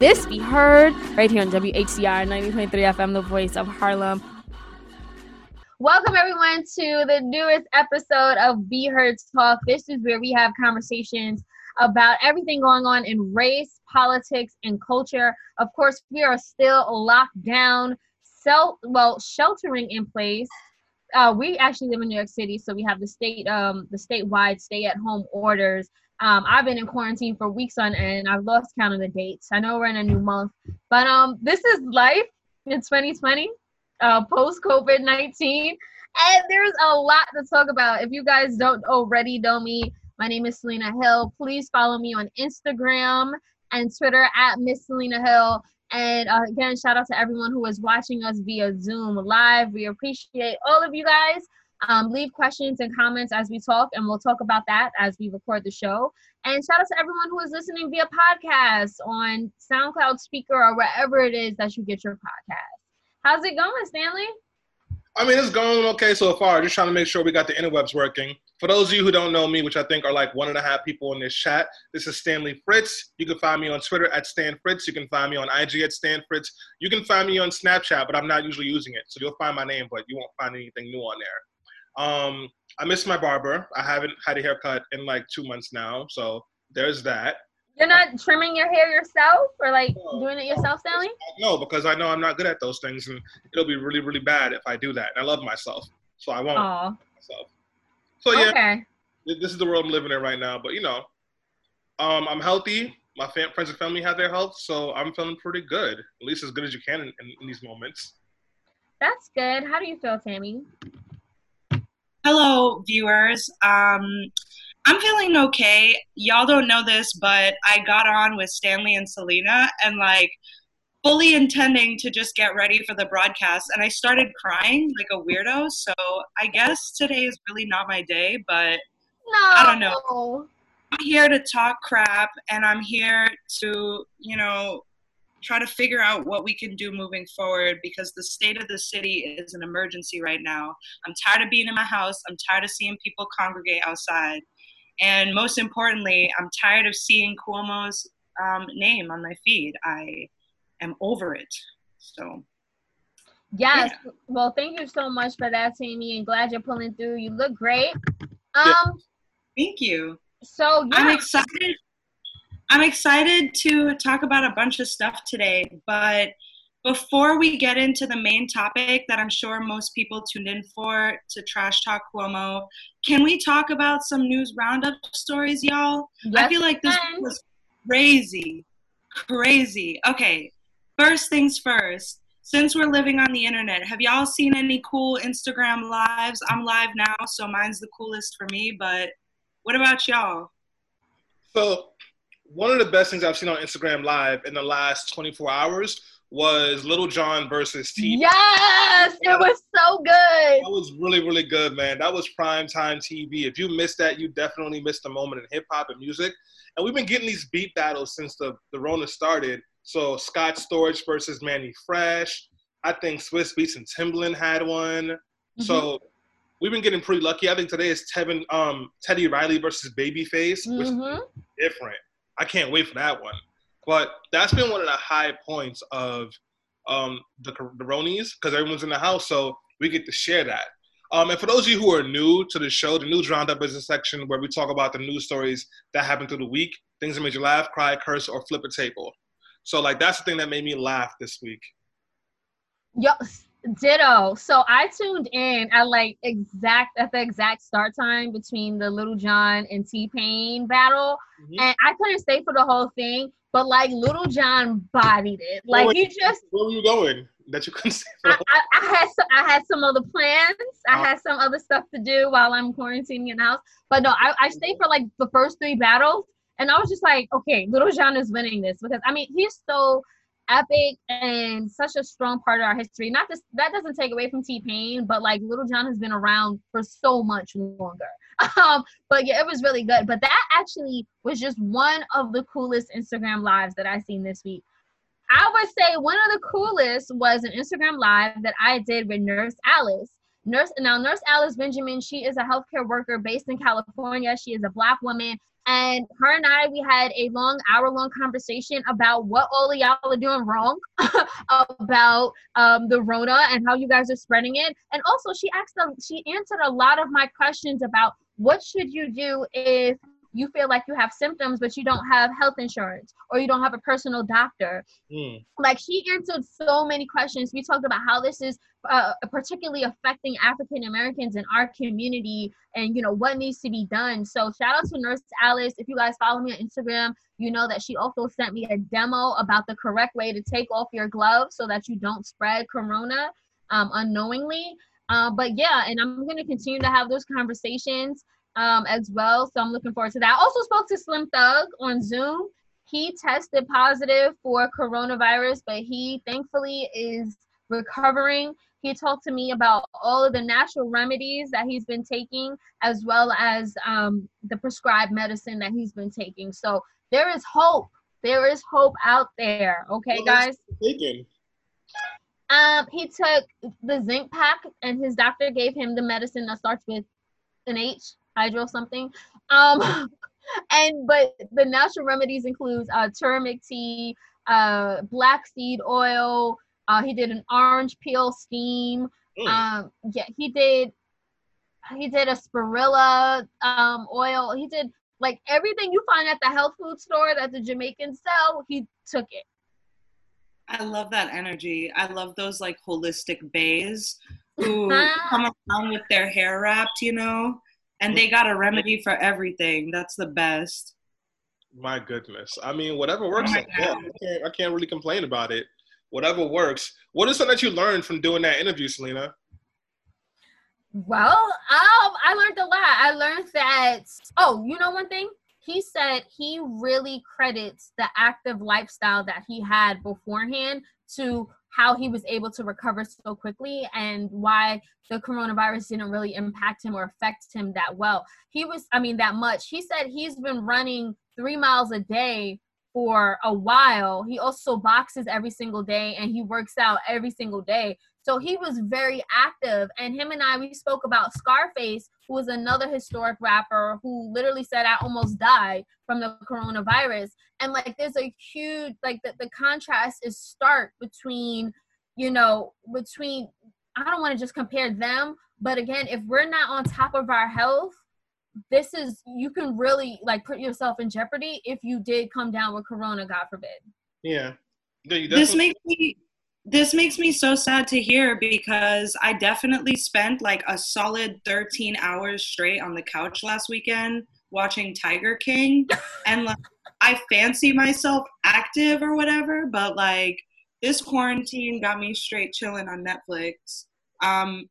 this be heard right here on WHCR 90.3 FM, the voice of Harlem. Welcome everyone to the newest episode of Be Heard Talk. This is where we have conversations about everything going on in race, politics, and culture. Of course, we are still locked down, self well, sheltering in place. Uh, we actually live in New York City, so we have the state um the statewide stay at home orders. Um, I've been in quarantine for weeks on end. I've lost count of the dates. I know we're in a new month, but um, this is life in 2020, uh, post COVID 19, and there's a lot to talk about. If you guys don't already know me, my name is Selena Hill. Please follow me on Instagram and Twitter at Miss Selena Hill. And uh, again, shout out to everyone who is watching us via Zoom live. We appreciate all of you guys. Um, leave questions and comments as we talk, and we'll talk about that as we record the show. And shout out to everyone who is listening via podcast on SoundCloud Spreaker or wherever it is that you get your podcast. How's it going, Stanley? I mean, it's going okay so far. Just trying to make sure we got the interwebs working. For those of you who don't know me, which I think are like one and a half people in this chat, this is Stanley Fritz. You can find me on Twitter at Stan Fritz. You can find me on IG at Stan Fritz. You can find me on Snapchat, but I'm not usually using it. So you'll find my name, but you won't find anything new on there. Um, I miss my barber. I haven't had a haircut in like two months now, so there's that. You're not trimming your hair yourself or like no, doing it yourself, Stanley? No, because I know I'm not good at those things, and it'll be really, really bad if I do that. And I love myself, so I won't Aww. myself. So yeah, okay. this is the world I'm living in right now. But you know, um, I'm healthy. My fam- friends and family have their health, so I'm feeling pretty good. At least as good as you can in, in, in these moments. That's good. How do you feel, Tammy? Hello, viewers. Um, I'm feeling okay. Y'all don't know this, but I got on with Stanley and Selena and like fully intending to just get ready for the broadcast and I started crying like a weirdo. So I guess today is really not my day, but no. I don't know. I'm here to talk crap and I'm here to, you know, try to figure out what we can do moving forward because the state of the city is an emergency right now. I'm tired of being in my house. I'm tired of seeing people congregate outside. And most importantly, I'm tired of seeing Cuomo's um, name on my feed. I am over it. So. Yes. Yeah. Well, thank you so much for that, Tammy, and glad you're pulling through. You look great. Um. Thank you. So yeah. I'm excited I'm excited to talk about a bunch of stuff today, but before we get into the main topic that I'm sure most people tuned in for to trash talk Cuomo, can we talk about some news roundup stories, y'all? Yes, I feel like this was crazy. Crazy. Okay, first things first. Since we're living on the internet, have y'all seen any cool Instagram lives? I'm live now, so mine's the coolest for me, but what about y'all? So one of the best things I've seen on Instagram Live in the last 24 hours was Lil Jon versus T. Yes, it was so good. That was really, really good, man. That was prime time TV. If you missed that, you definitely missed a moment in hip hop and music. And we've been getting these beat battles since the, the Rona started. So Scott Storch versus Mannie Fresh. I think Swizz Beatz and Timbaland had one. Mm-hmm. So we've been getting pretty lucky. I think today is Tevin, um, Teddy Riley versus Babyface, which mm-hmm. is different. I can't wait for that one. But that's been one of the high points of um, the, Ronies because everyone's in the house, so we get to share that. Um, and for those of you who are new to the show, the news roundup is a section where we talk about the news stories that happened through the week, things that made you laugh, cry, curse, or flip a table. So like that's the thing that made me laugh this week. Yes, Ditto. So I tuned in at like exact at the exact start time between the Lil Jon and T Pain battle, mm-hmm. and I couldn't stay for the whole thing. But like Lil Jon bodied it. Like he just. Where were you going? That you couldn't stay I, I, I, had some. I had some other plans. I oh. had some other stuff to do while I'm quarantining in the house. But no, I, I stayed for like the first three battles, and I was just like, okay, Lil Jon is winning this because I mean he's so epic and such a strong part of our history. Not this that doesn't take away from T Pain, but like Lil Jon has been around for so much longer. Um, but yeah, it was really good. But that actually was just one of the coolest Instagram lives that I seen this week. I would say one of the coolest was an Instagram live that I did with Nurse Alice. Nurse now Nurse Alice Benjamin, she is a healthcare worker based in California. She is a black woman And her and I, we had a long, hour long conversation about what all of y'all are doing wrong, about um, the Rona and how you guys are spreading it. And also, she asked, them, she answered a lot of my questions about what should you do if you feel like you have symptoms but you don't have health insurance or you don't have a personal doctor. Mm. like she answered so many questions. We talked about how this is uh, particularly affecting african americans in our community and you know what needs to be done. So shout out to nurse alice. If you guys follow me on instagram you know that she also sent me a demo about the correct way to take off your gloves so that you don't spread corona um, unknowingly. Uh, but yeah and i'm going to continue to have those conversations um, as well. So I'm looking forward to that. I also spoke to Slim Thug on Zoom. He tested positive for coronavirus, but he thankfully is recovering. He talked to me about all of the natural remedies that he's been taking, as well as um, the prescribed medicine that he's been taking. So there is hope. There is hope out there. Okay, guys. Um, he took the zinc pack, and his doctor gave him the medicine that starts with an H hydro something. Um, and but the natural remedies includes uh, turmeric tea, uh, black seed oil. Uh, he did an orange peel steam. Mm. Um, yeah, he did. He did a spirilla um, oil. He did like everything you find at the health food store that the Jamaicans sell. He took it. I love that energy. I love those like holistic bays who come around with their hair wrapped, you know, and they got a remedy for everything. That's the best. My goodness. I mean, whatever works. Oh yeah, I, can't, I can't really complain about it. Whatever works. What is something that you learned from doing that interview, Selena? Well, um, I learned a lot. I learned that. Oh, you know one thing? He said he really credits the active lifestyle that he had beforehand to how he was able to recover so quickly and why the coronavirus didn't really impact him or affect him that well. He was, I mean, that much. He said he's been running three miles a day for a while. He also boxes every single day and he works out every single day. So he was very active. And him and I, we spoke about Scarface, who was another historic rapper who literally said, I almost died from the coronavirus. And like, there's a huge, like, the, the contrast is stark between, you know, between, I don't want to just compare them, but again, if we're not on top of our health, this is you can really like put yourself in jeopardy if you did come down with corona god forbid yeah this makes me this makes me so sad to hear because I definitely spent like a solid 13 hours straight on the couch last weekend watching Tiger King. and like, I fancy myself active or whatever, but like this quarantine got me straight chilling on Netflix. Um,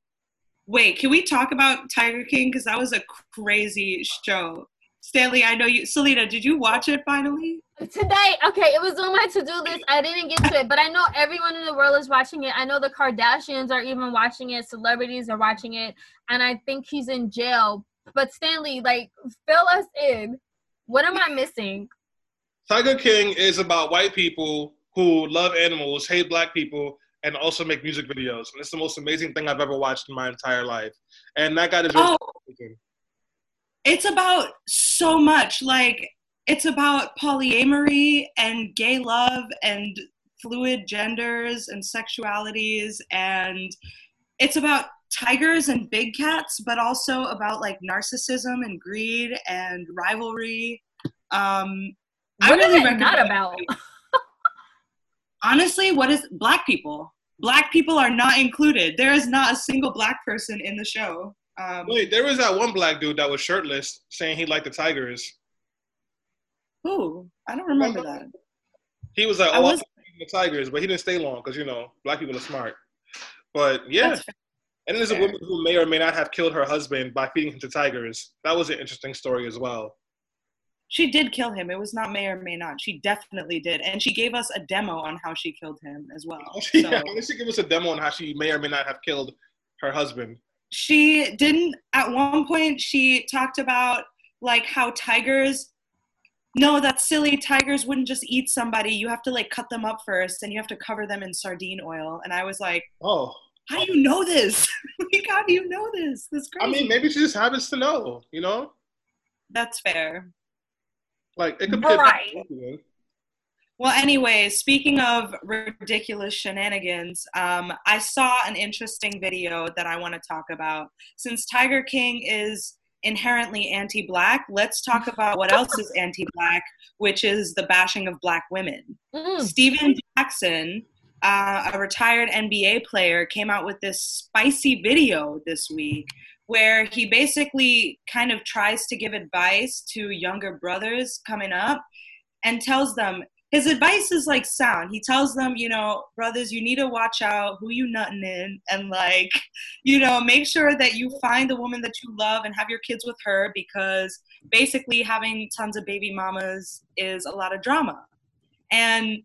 wait, can we talk about Tiger King? Because that was a crazy show. Stanley, I know you. Selena, did you watch it finally? Today, okay, it was on my to do list. I didn't get to it, but I know everyone in the world is watching it. I know the Kardashians are even watching it, celebrities are watching it, and I think he's in jail. But Stanley, like, fill us in. What am I missing? Tiger King is about white people who love animals, hate black people, and also make music videos. And it's the most amazing thing I've ever watched in my entire life. And that guy deserves. Oh it's about so much like it's about polyamory and gay love and fluid genders and sexualities and it's about tigers and big cats but also about like narcissism and greed and rivalry. Um what I really is it not about? Honestly what is black people. Black people are not included. There is not a single black person in the show. Um, Wait, there was that one black dude that was shirtless saying he liked the Tigers. Who? I don't remember that. He was like, "Oh, I was the Tigers," but he didn't stay long because you know black people are smart. But yeah, and then there's a woman who may or may not have killed her husband by feeding him to tigers. That was an interesting story as well. She did kill him. It was not may or may not. She definitely did, and she gave us a demo on how she killed him as well. yeah, so. she gave us a demo on how she may or may not have killed her husband she didn't at one point she talked about like how tigers no that's silly. Tigers wouldn't just eat somebody. You have to like cut them up first and you have to cover them in sardine oil. And i was like oh. how do you know this? Like how do you know this? This i mean maybe she just happens to know you know? That's fair. Like it could be Right. a Well, anyway, speaking of ridiculous shenanigans, um, I saw an interesting video that I want to talk about. Since Tiger King is inherently anti black, let's talk about what else is anti black, which is the bashing of black women. Mm. Stephen Jackson, uh, a retired NBA player, came out with this spicy video this week where he basically kind of tries to give advice to younger brothers coming up and tells them his advice is like sound. He tells them, you know, brothers, you need to watch out who you nutting in and like, you know, make sure that you find the woman that you love and have your kids with her because basically having tons of baby mamas is a lot of drama. And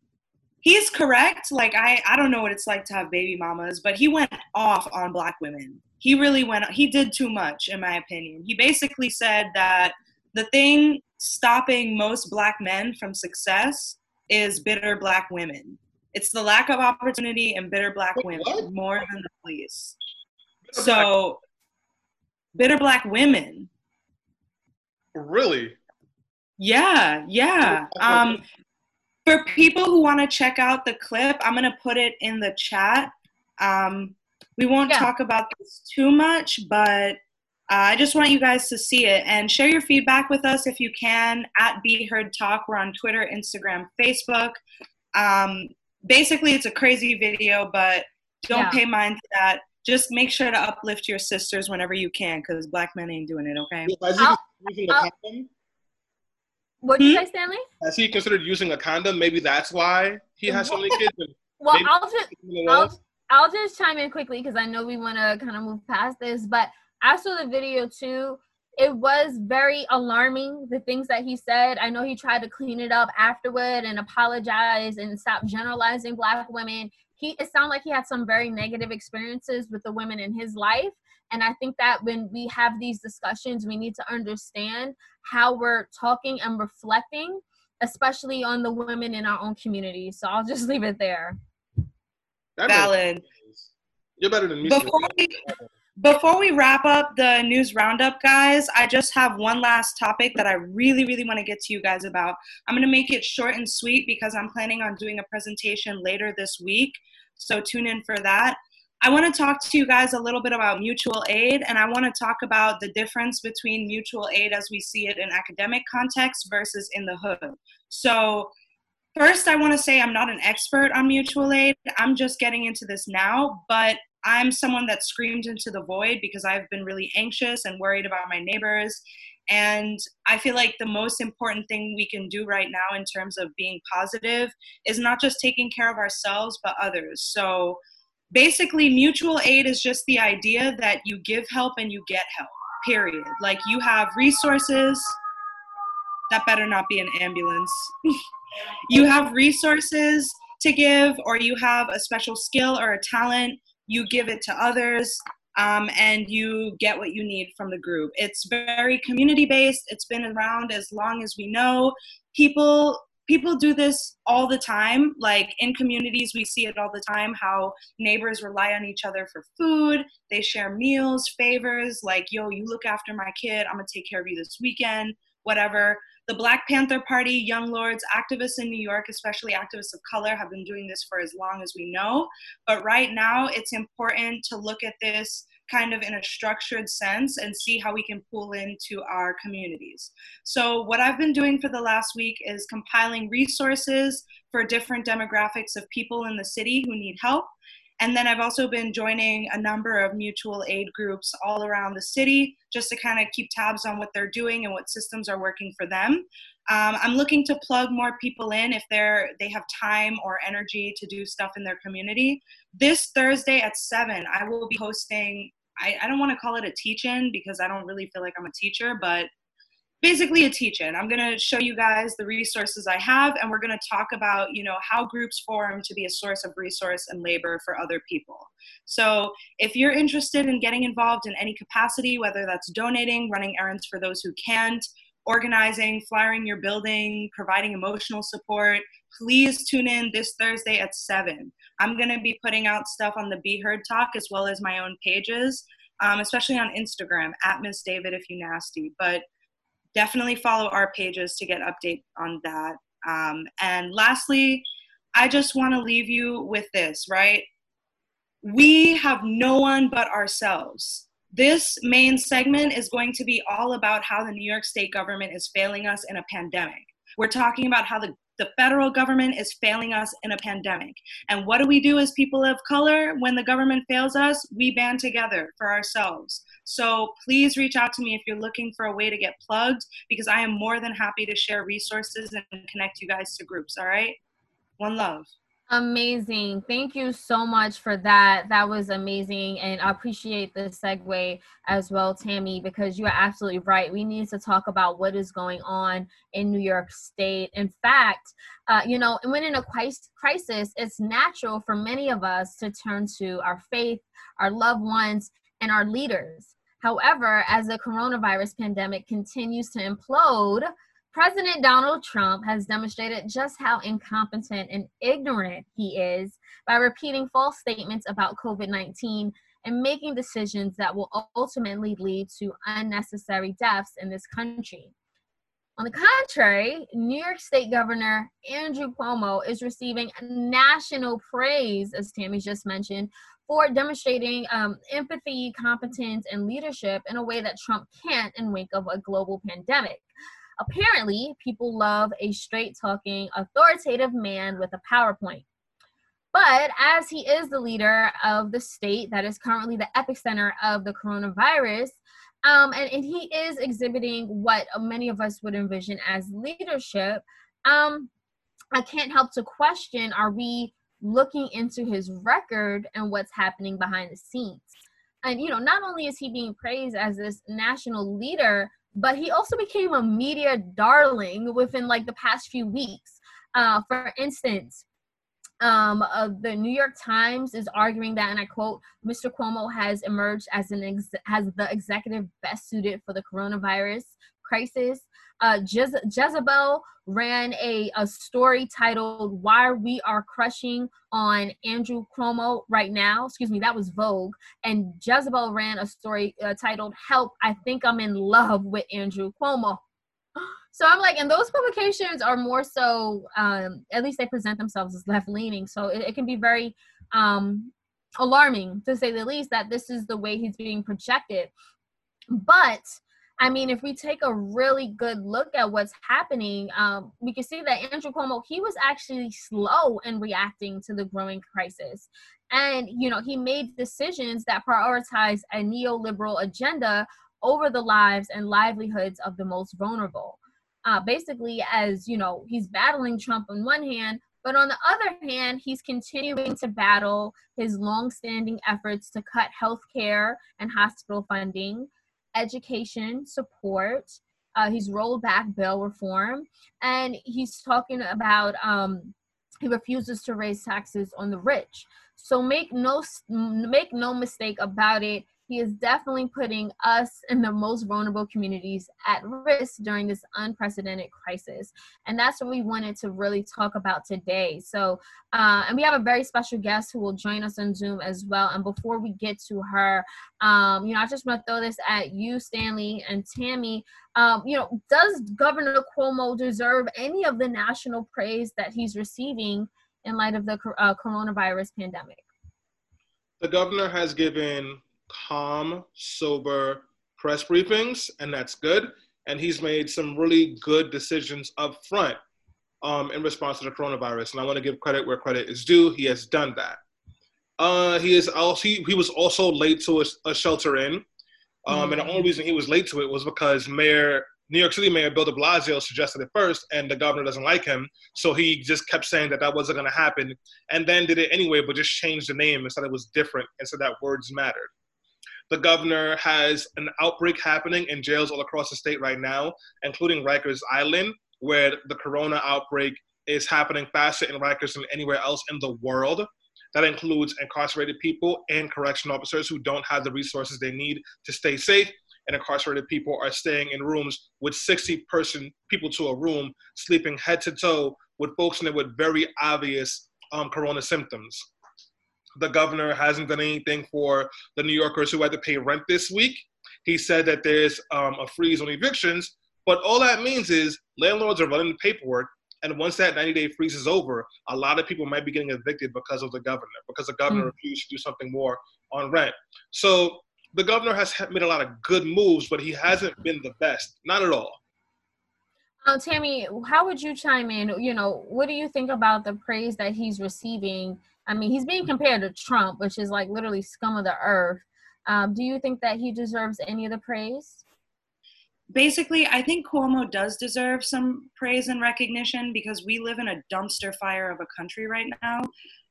he's correct. Like I, I don't know what it's like to have baby mamas, but he went off on black women. He really went he did too much in my opinion. He basically said that the thing stopping most black men from success is bitter black women. It's the lack of opportunity and bitter black Wait, women more than the police. Bitter black- So bitter black women. Really? Yeah, yeah. Um, for people who want to check out the clip, I'm gonna put it in the chat. Um, we won't Yeah. talk about this too much, but uh, I just want you guys to see it and share your feedback with us if you can at Be Heard Talk. We're on Twitter, Instagram, Facebook. Um, basically, it's a crazy video, but don't Yeah. pay mind to that. Just make sure to uplift your sisters whenever you can, because black men ain't doing it. Okay. Has he I'll- considered using a I'll- condom? What did you Hmm? say, Stanley? Has he considered using a condom? Maybe that's why he has so many kids. and Well, I'll just I'll I'll just chime in quickly because I know we want to kind of move past this, but I saw the video too. It was very alarming the things that he said. I know he tried to clean it up afterward and apologize and stop generalizing black women. He it sounded like he had some very negative experiences with the women in his life. And I think that when we have these discussions, we need to understand how we're talking and reflecting, especially on the women in our own community. So I'll just leave it there. that Valid. You're better than me. Before we before we wrap up the news roundup, guys, I just have one last topic that I really, really want to get to you guys about. I'm going to make it short and sweet because I'm planning on doing a presentation later this week. So tune in for that. I want to talk to you guys a little bit about mutual aid, and I want to talk about the difference between mutual aid as we see it in academic context versus in the hood. So, first, I want to say I'm not an expert on mutual aid. I'm just getting into this now, but I'm someone that screamed into the void because I've been really anxious and worried about my neighbors. And I feel like the most important thing we can do right now in terms of being positive is not just taking care of ourselves, but others. So basically, mutual aid is just the idea that you give help and you get help, period. Like you have resources. That better not be an ambulance. you have resources to give, or you have a special skill or a talent you give it to others um, and you get what you need from the group. It's very community based it's been around as long as we know. People people do this all the time. Like in communities we see it all the time how neighbors rely on each other for food. They share meals favors like yo you look after my kid. I'm gonna take care of you this weekend whatever the Black Panther Party, Young Lords, activists in New York, especially activists of color, have been doing this for as long as we know. But right now, it's important to look at this kind of in a structured sense and see how we can pull into our communities. So, what I've been doing for the last week is compiling resources for different demographics of people in the city who need help. And then I've also been joining a number of mutual aid groups all around the city just to kind of keep tabs on what they're doing and what systems are working for them. Um, I'm looking to plug more people in if they're they have time or energy to do stuff in their community. This Thursday at seven, I will be hosting. I, I don't want to call it a teach-in because I don't really feel like I'm a teacher, but basically a teach-in. I'm going to show you guys the resources I have, and we're going to talk about, you know, how groups form to be a source of resource and labor for other people. So if you're interested in getting involved in any capacity, whether that's donating, running errands for those who can't, organizing, flyering your building, providing emotional support, please tune in this Thursday at 7. I'm going to be putting out stuff on the Be Heard Talk as well as my own pages, um, especially on Instagram, at Miss David if you nasty. But definitely follow our pages to get update on that. Um, and lastly, I just want to leave you with this, right? We have no one but ourselves. This main segment is going to be all about how the New York State government is failing us in a pandemic. We're talking about how the, the federal government is failing us in a pandemic. And what do we do as people of color when the government fails us? We band together for ourselves. So please reach out to me if you're looking for a way to get plugged because I am more than happy to share resources and connect you guys to groups. All right? One love. Amazing. Thank you so much for that. That was amazing. And I appreciate the segue as well, Tammy, because you are absolutely right. We need to talk about what is going on in New York State. In fact, uh, you know, when in a crisis, it's natural for many of us to turn to our faith, our loved ones, and our leaders. However, as the coronavirus pandemic continues to implode, President Donald Trump has demonstrated just how incompetent and ignorant he is by repeating false statements about COVID 19 and making decisions that will ultimately lead to unnecessary deaths in this country. On the contrary, New York State Governor Andrew Cuomo is receiving national praise, as Tammy just mentioned, for demonstrating um, empathy, competence, and leadership in a way that Trump can't in wake of a global pandemic. Apparently, people love a straight talking, authoritative man with a PowerPoint. But as he is the leader of the state that is currently the epicenter of the coronavirus, um, and, and he is exhibiting what many of us would envision as leadership, um, I can't help to question are we looking into his record and what's happening behind the scenes? And, you know, not only is he being praised as this national leader, but he also became a media darling within like the past few weeks. Uh, for instance, um, uh, the New York Times is arguing that, and I quote, Mr. Cuomo has emerged as an ex- as the executive best suited for the coronavirus crisis. Uh, Jez- Jezebel ran a, a story titled Why We Are Crushing on Andrew Cuomo Right Now. Excuse me, that was Vogue. And Jezebel ran a story uh, titled Help, I Think I'm in Love with Andrew Cuomo. So I'm like, and those publications are more so, um, at least they present themselves as left leaning. So it, it, can be very um, alarming, to say the least, that this is the way he's being projected. But I mean, if we take a really good look at what's happening, um, we can see that Andrew Cuomo, he was actually slow in reacting to the growing crisis. And, you know, he made decisions that prioritize a neoliberal agenda over the lives and livelihoods of the most vulnerable. Uh, basically, as, you know, he's battling Trump on one hand, but on the other hand, he's continuing to battle his longstanding efforts to cut health care and hospital funding, education support. Uh, he's rolled back bail reform, and he's talking about um, he refuses to raise taxes on the rich. So make no make no mistake about it he is definitely putting us and the most vulnerable communities at risk during this unprecedented crisis. And that's what we wanted to really talk about today. So, uh, and we have a very special guest who will join us on Zoom as well. And before we get to her, um, you know, I just want to throw this at you, Stanley and Tammy. Um, you know, does Governor Cuomo deserve any of the national praise that he's receiving in light of the uh, coronavirus pandemic? The governor has given calm, sober press briefings, and that's good. And he's made some really good decisions up front um, in response to the coronavirus. And I want to give credit where credit is due. He has done that. Uh, he is also he, he was also late to a, a shelter in, um, mm-hmm. and the only reason he was late to it was because Mayor New York City Mayor Bill de Blasio suggested it first, and the governor doesn't like him. So he just kept saying that that wasn't going to happen, and then did it anyway, but just changed the name and said it was different and said that words mattered. The governor has an outbreak happening in jails all across the state right now, including Rikers Island, where the corona outbreak is happening faster in Rikers than anywhere else in the world. That includes incarcerated people and correction officers who don't have the resources they need to stay safe. And incarcerated people are staying in rooms with 60 person people to a room, sleeping head to toe with folks in there with very obvious um, corona symptoms the governor hasn't done anything for the New Yorkers who had to pay rent this week. He said that there's um, a freeze on evictions, But all that means is landlords are running the paperwork and once that 90 day freeze is over, a lot of people might be getting evicted because of the governor, because the governor mm. refused to do something more on rent. So the governor has made a lot of good moves, but he hasn't been the best. Not at all. Um, Tammy, how would you chime in? You know, what do you think about the praise that he's receiving? I mean, he's being compared to Trump, which is like literally scum of the earth. Um, do you think that he deserves any of the praise? basically, I think Cuomo does deserve some praise and recognition because we live in a dumpster fire of a country right now.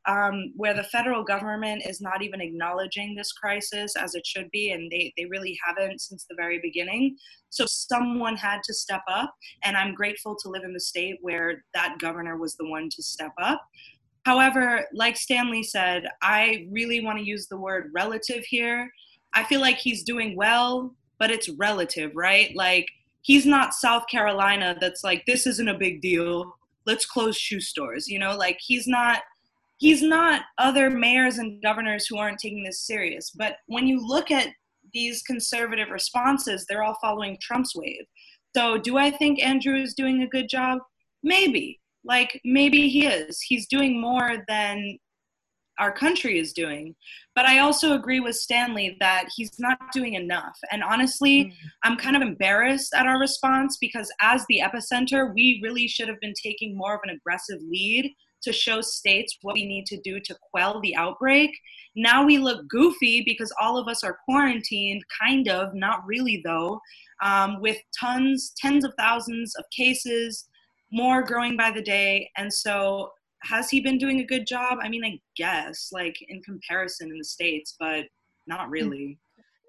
Um, where the federal government is not even acknowledging this crisis as it should be, and they, they really haven't since the very beginning. So someone had to step up, and I'm grateful to live in the state where that governor was the one to step up. However, like Stanley said, I really want to use the word relative here. I feel like he's doing well but it's relative, right? Like he's not South Carolina that's like this isn't a big deal. Let's close shoe stores, you know? Like he's not he's not other mayors and governors who aren't taking this serious. But when you look at these conservative responses, they're all following Trump's wave. So do I think Andrew is doing a good job? Maybe. Like maybe he is. He's doing more than our country is doing. But I also agree with Stanley that he's not doing enough. And honestly, mm. I'm kind of embarrassed at our response because as the epicenter, we really should have been taking more of an aggressive lead to show states what we need to do to quell the outbreak. Now we look goofy because all of us are quarantined, kind of, not really though, um, with tons, tens of thousands of cases, more growing by the day. And so has he been doing a good job? I mean, I guess, like in comparison in the States, but not mm. really.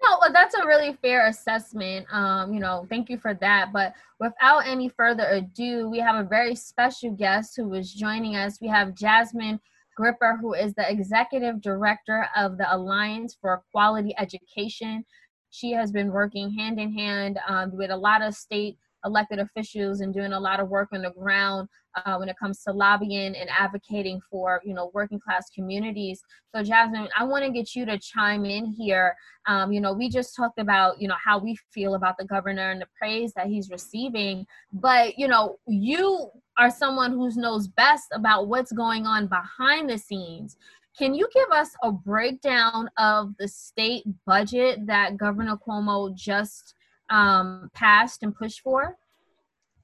No, well, that's a really fair assessment. Um, you know, thank you for that. But without any further ado, we have a very special guest who is joining us. We have Jasmine Gripper, who is the executive director of the Alliance for Quality Education. She has been working hand in hand um, with a lot of state elected officials and doing a lot of work on the ground uh, when it comes to lobbying and advocating for you know working class communities. So jasmine i want to get you to chime in here. Um, you know we just talked about you know how we feel about the governor and the praise that he's receiving but you know you are someone who knows best about what's going on behind the scenes. Can you give us a breakdown of the state budget that governor cuomo just um, passed and pushed for?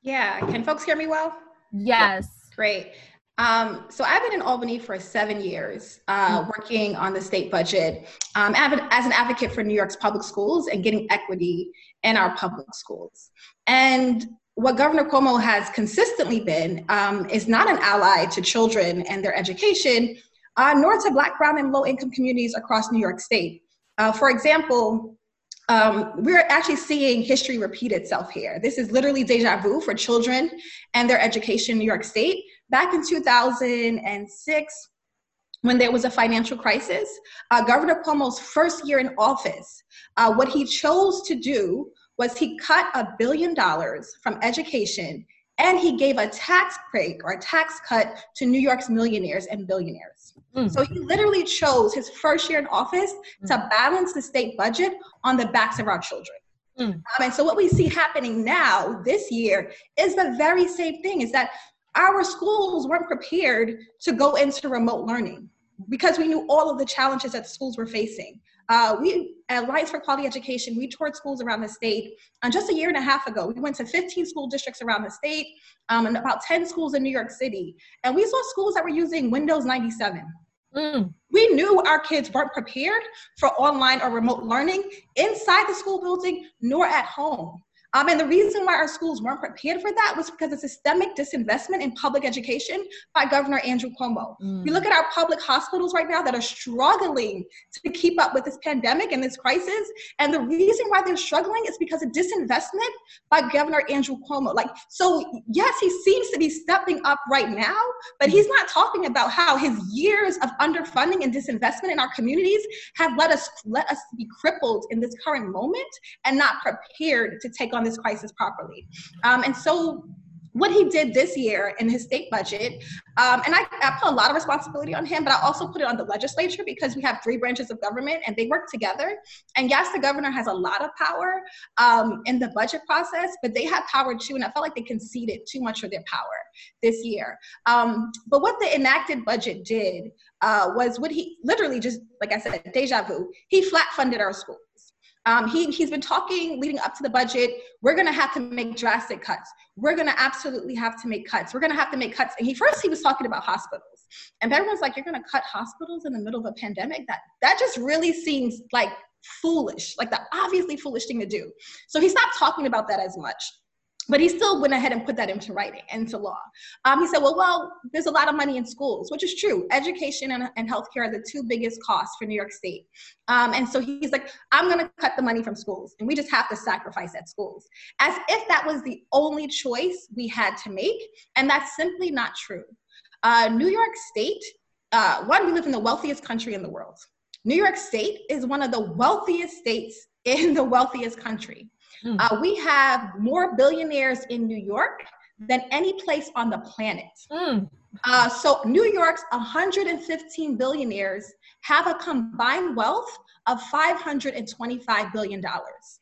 Yeah. Can folks hear me well? Yes. Great. Um, so I've been in Albany for seven years, uh, mm-hmm. working on the state budget um, as an advocate for New York's public schools and getting equity in our public schools. And what Governor Cuomo has consistently been um, is not an ally to children and their education, uh, nor to Black, Brown, and low income communities across New York State. Uh, for example, um, we're actually seeing history repeat itself here. This is literally deja vu for children and their education in New York State. Back in 2006, when there was a financial crisis, uh, Governor Cuomo's first year in office, uh, what he chose to do was he cut a billion dollars from education and he gave a tax break or a tax cut to New York's millionaires and billionaires. Mm. So he literally chose his first year in office mm. to balance the state budget on the backs of our children. Mm. Um, and so what we see happening now this year is the very same thing is that our schools weren't prepared to go into remote learning because we knew all of the challenges that the schools were facing. Uh, we at Alliance for Quality Education, we toured schools around the state. And just a year and a half ago, we went to 15 school districts around the state um, and about 10 schools in New York City. And we saw schools that were using Windows 97. Mm. We knew our kids weren't prepared for online or remote learning inside the school building nor at home. Um, and the reason why our schools weren't prepared for that was because of systemic disinvestment in public education by Governor Andrew Cuomo. Mm. We look at our public hospitals right now that are struggling to keep up with this pandemic and this crisis. And the reason why they're struggling is because of disinvestment by Governor Andrew Cuomo. Like, so yes, he seems to be stepping up right now, but he's not talking about how his years of underfunding and disinvestment in our communities have let us let us be crippled in this current moment and not prepared to take on this crisis properly. Um, and so what he did this year in his state budget, um, and I, I, put a lot of responsibility on him, but I also put it on the legislature because we have three branches of government and they work together. And yes, the governor has a lot of power um, in the budget process, but they have power too, and I felt like they conceded too much of their power this year. Um, but what the enacted budget did uh, was what he literally just, like I said, deja vu, he flat funded our schools. Um, he, he's been talking leading up to the budget. We're going to have to make drastic cuts. We're going to absolutely have to make cuts. We're going to have to make cuts. And he first he was talking about hospitals, and everyone's like, "You're going to cut hospitals in the middle of a pandemic?" That that just really seems like foolish, like the obviously foolish thing to do. So he stopped talking about that as much but he still went ahead and put that into writing into law. Um, he said, well, well, there's a lot of money in schools, which is true. Education and, and healthcare are the two biggest costs for New York State. Um, and so he's like, I'm going to cut the money from schools, and we just have to sacrifice at schools, as if that was the only choice we had to make. And that's simply not true. Uh, New York State, uh, one, we live in the wealthiest country in the world. New York State is one of the wealthiest states in the wealthiest country. Mm. Uh, we have more billionaires in New York than any place on the planet. Mm. Uh, so New York's 115 billionaires have a combined wealth of 525 billion dollars.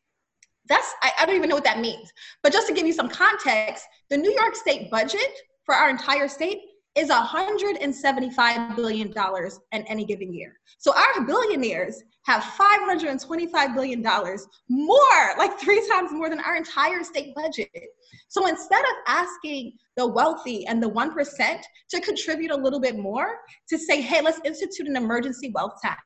That's I, I don't even know what that means. But just to give you some context, the New York State budget for our entire state is $175 billion in any given year. So our billionaires have $525 billion more, like three times more than our entire state budget. So instead of asking the wealthy and the 1% to contribute a little bit more, to say, hey, let's institute an emergency wealth tax.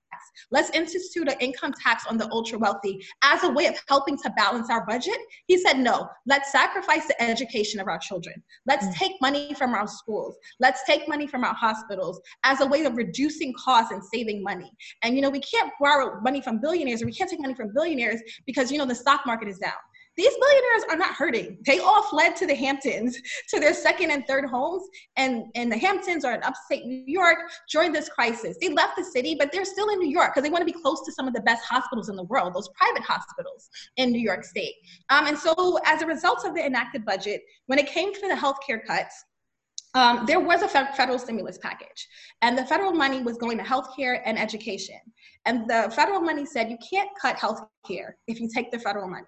Let's institute an income tax on the ultra wealthy as a way of helping to balance our budget. He said, no, let's sacrifice the education of our children. Let's mm. take money from our schools. Let's take money from our hospitals as a way of reducing costs and saving money. And, you know, we can't borrow money from billionaires or we can't take money from billionaires because, you know, the stock market is down. These billionaires are not hurting. They all fled to the Hamptons, to their second and third homes, and, and the Hamptons are in upstate New York during this crisis. They left the city, but they're still in New York because they want to be close to some of the best hospitals in the world, those private hospitals in New York State. Um, and so, as a result of the enacted budget, when it came to the healthcare cuts, um, there was a federal stimulus package, and the federal money was going to healthcare and education. And the federal money said you can't cut healthcare if you take the federal money.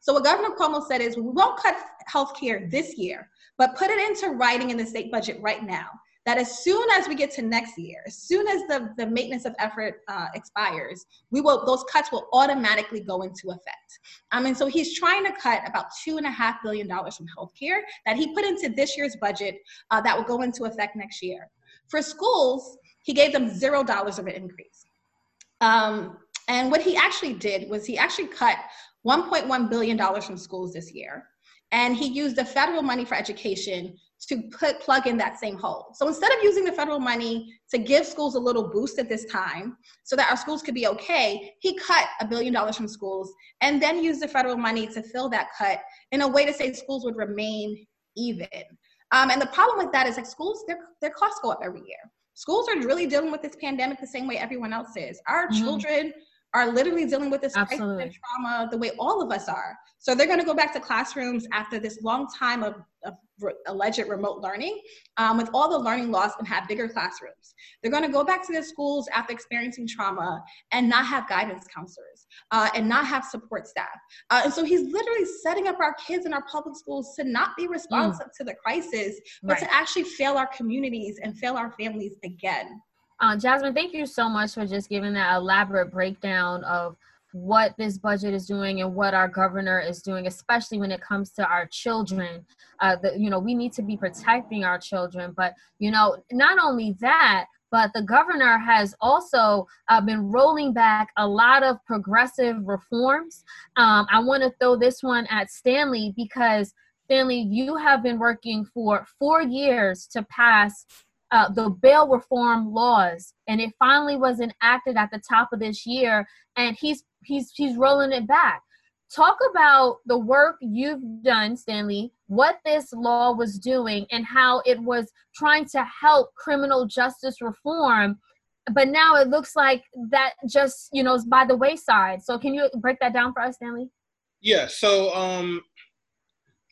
So what Governor Cuomo said is we won't cut health care this year, but put it into writing in the state budget right now that as soon as we get to next year, as soon as the, the maintenance of effort uh, expires, we will those cuts will automatically go into effect. I mean, so he's trying to cut about two and a half billion dollars from healthcare that he put into this year's budget uh, that will go into effect next year. For schools, he gave them zero dollars of an increase. Um, and what he actually did was he actually cut $1.1 billion from schools this year. And he used the federal money for education to put plug in that same hole. So instead of using the federal money to give schools a little boost at this time so that our schools could be okay, he cut a billion dollars from schools and then used the federal money to fill that cut in a way to say schools would remain even. Um, and the problem with that is like schools, their, their costs go up every year. Schools are really dealing with this pandemic the same way everyone else is. Our mm-hmm. children are literally dealing with this crisis trauma the way all of us are. So they're going to go back to classrooms after this long time of, of re- alleged remote learning um, with all the learning loss and have bigger classrooms. They're going to go back to their schools after experiencing trauma and not have guidance counselors uh, and not have support staff. Uh, and so he's literally setting up our kids in our public schools to not be responsive mm. to the crisis, but right. to actually fail our communities and fail our families again. Uh, Jasmine, thank you so much for just giving that elaborate breakdown of what this budget is doing and what our governor is doing, especially when it comes to our children. Uh, the, you know, we need to be protecting our children, but you know, not only that, but the governor has also uh, been rolling back a lot of progressive reforms. Um, I want to throw this one at Stanley because Stanley, you have been working for four years to pass uh, the bail reform laws, and it finally was enacted at the top of this year, and he's he's he's rolling it back. Talk about the work you've done, Stanley, what this law was doing, and how it was trying to help criminal justice reform. But now it looks like that just you know is by the wayside. So can you break that down for us, Stanley? Yeah. So um,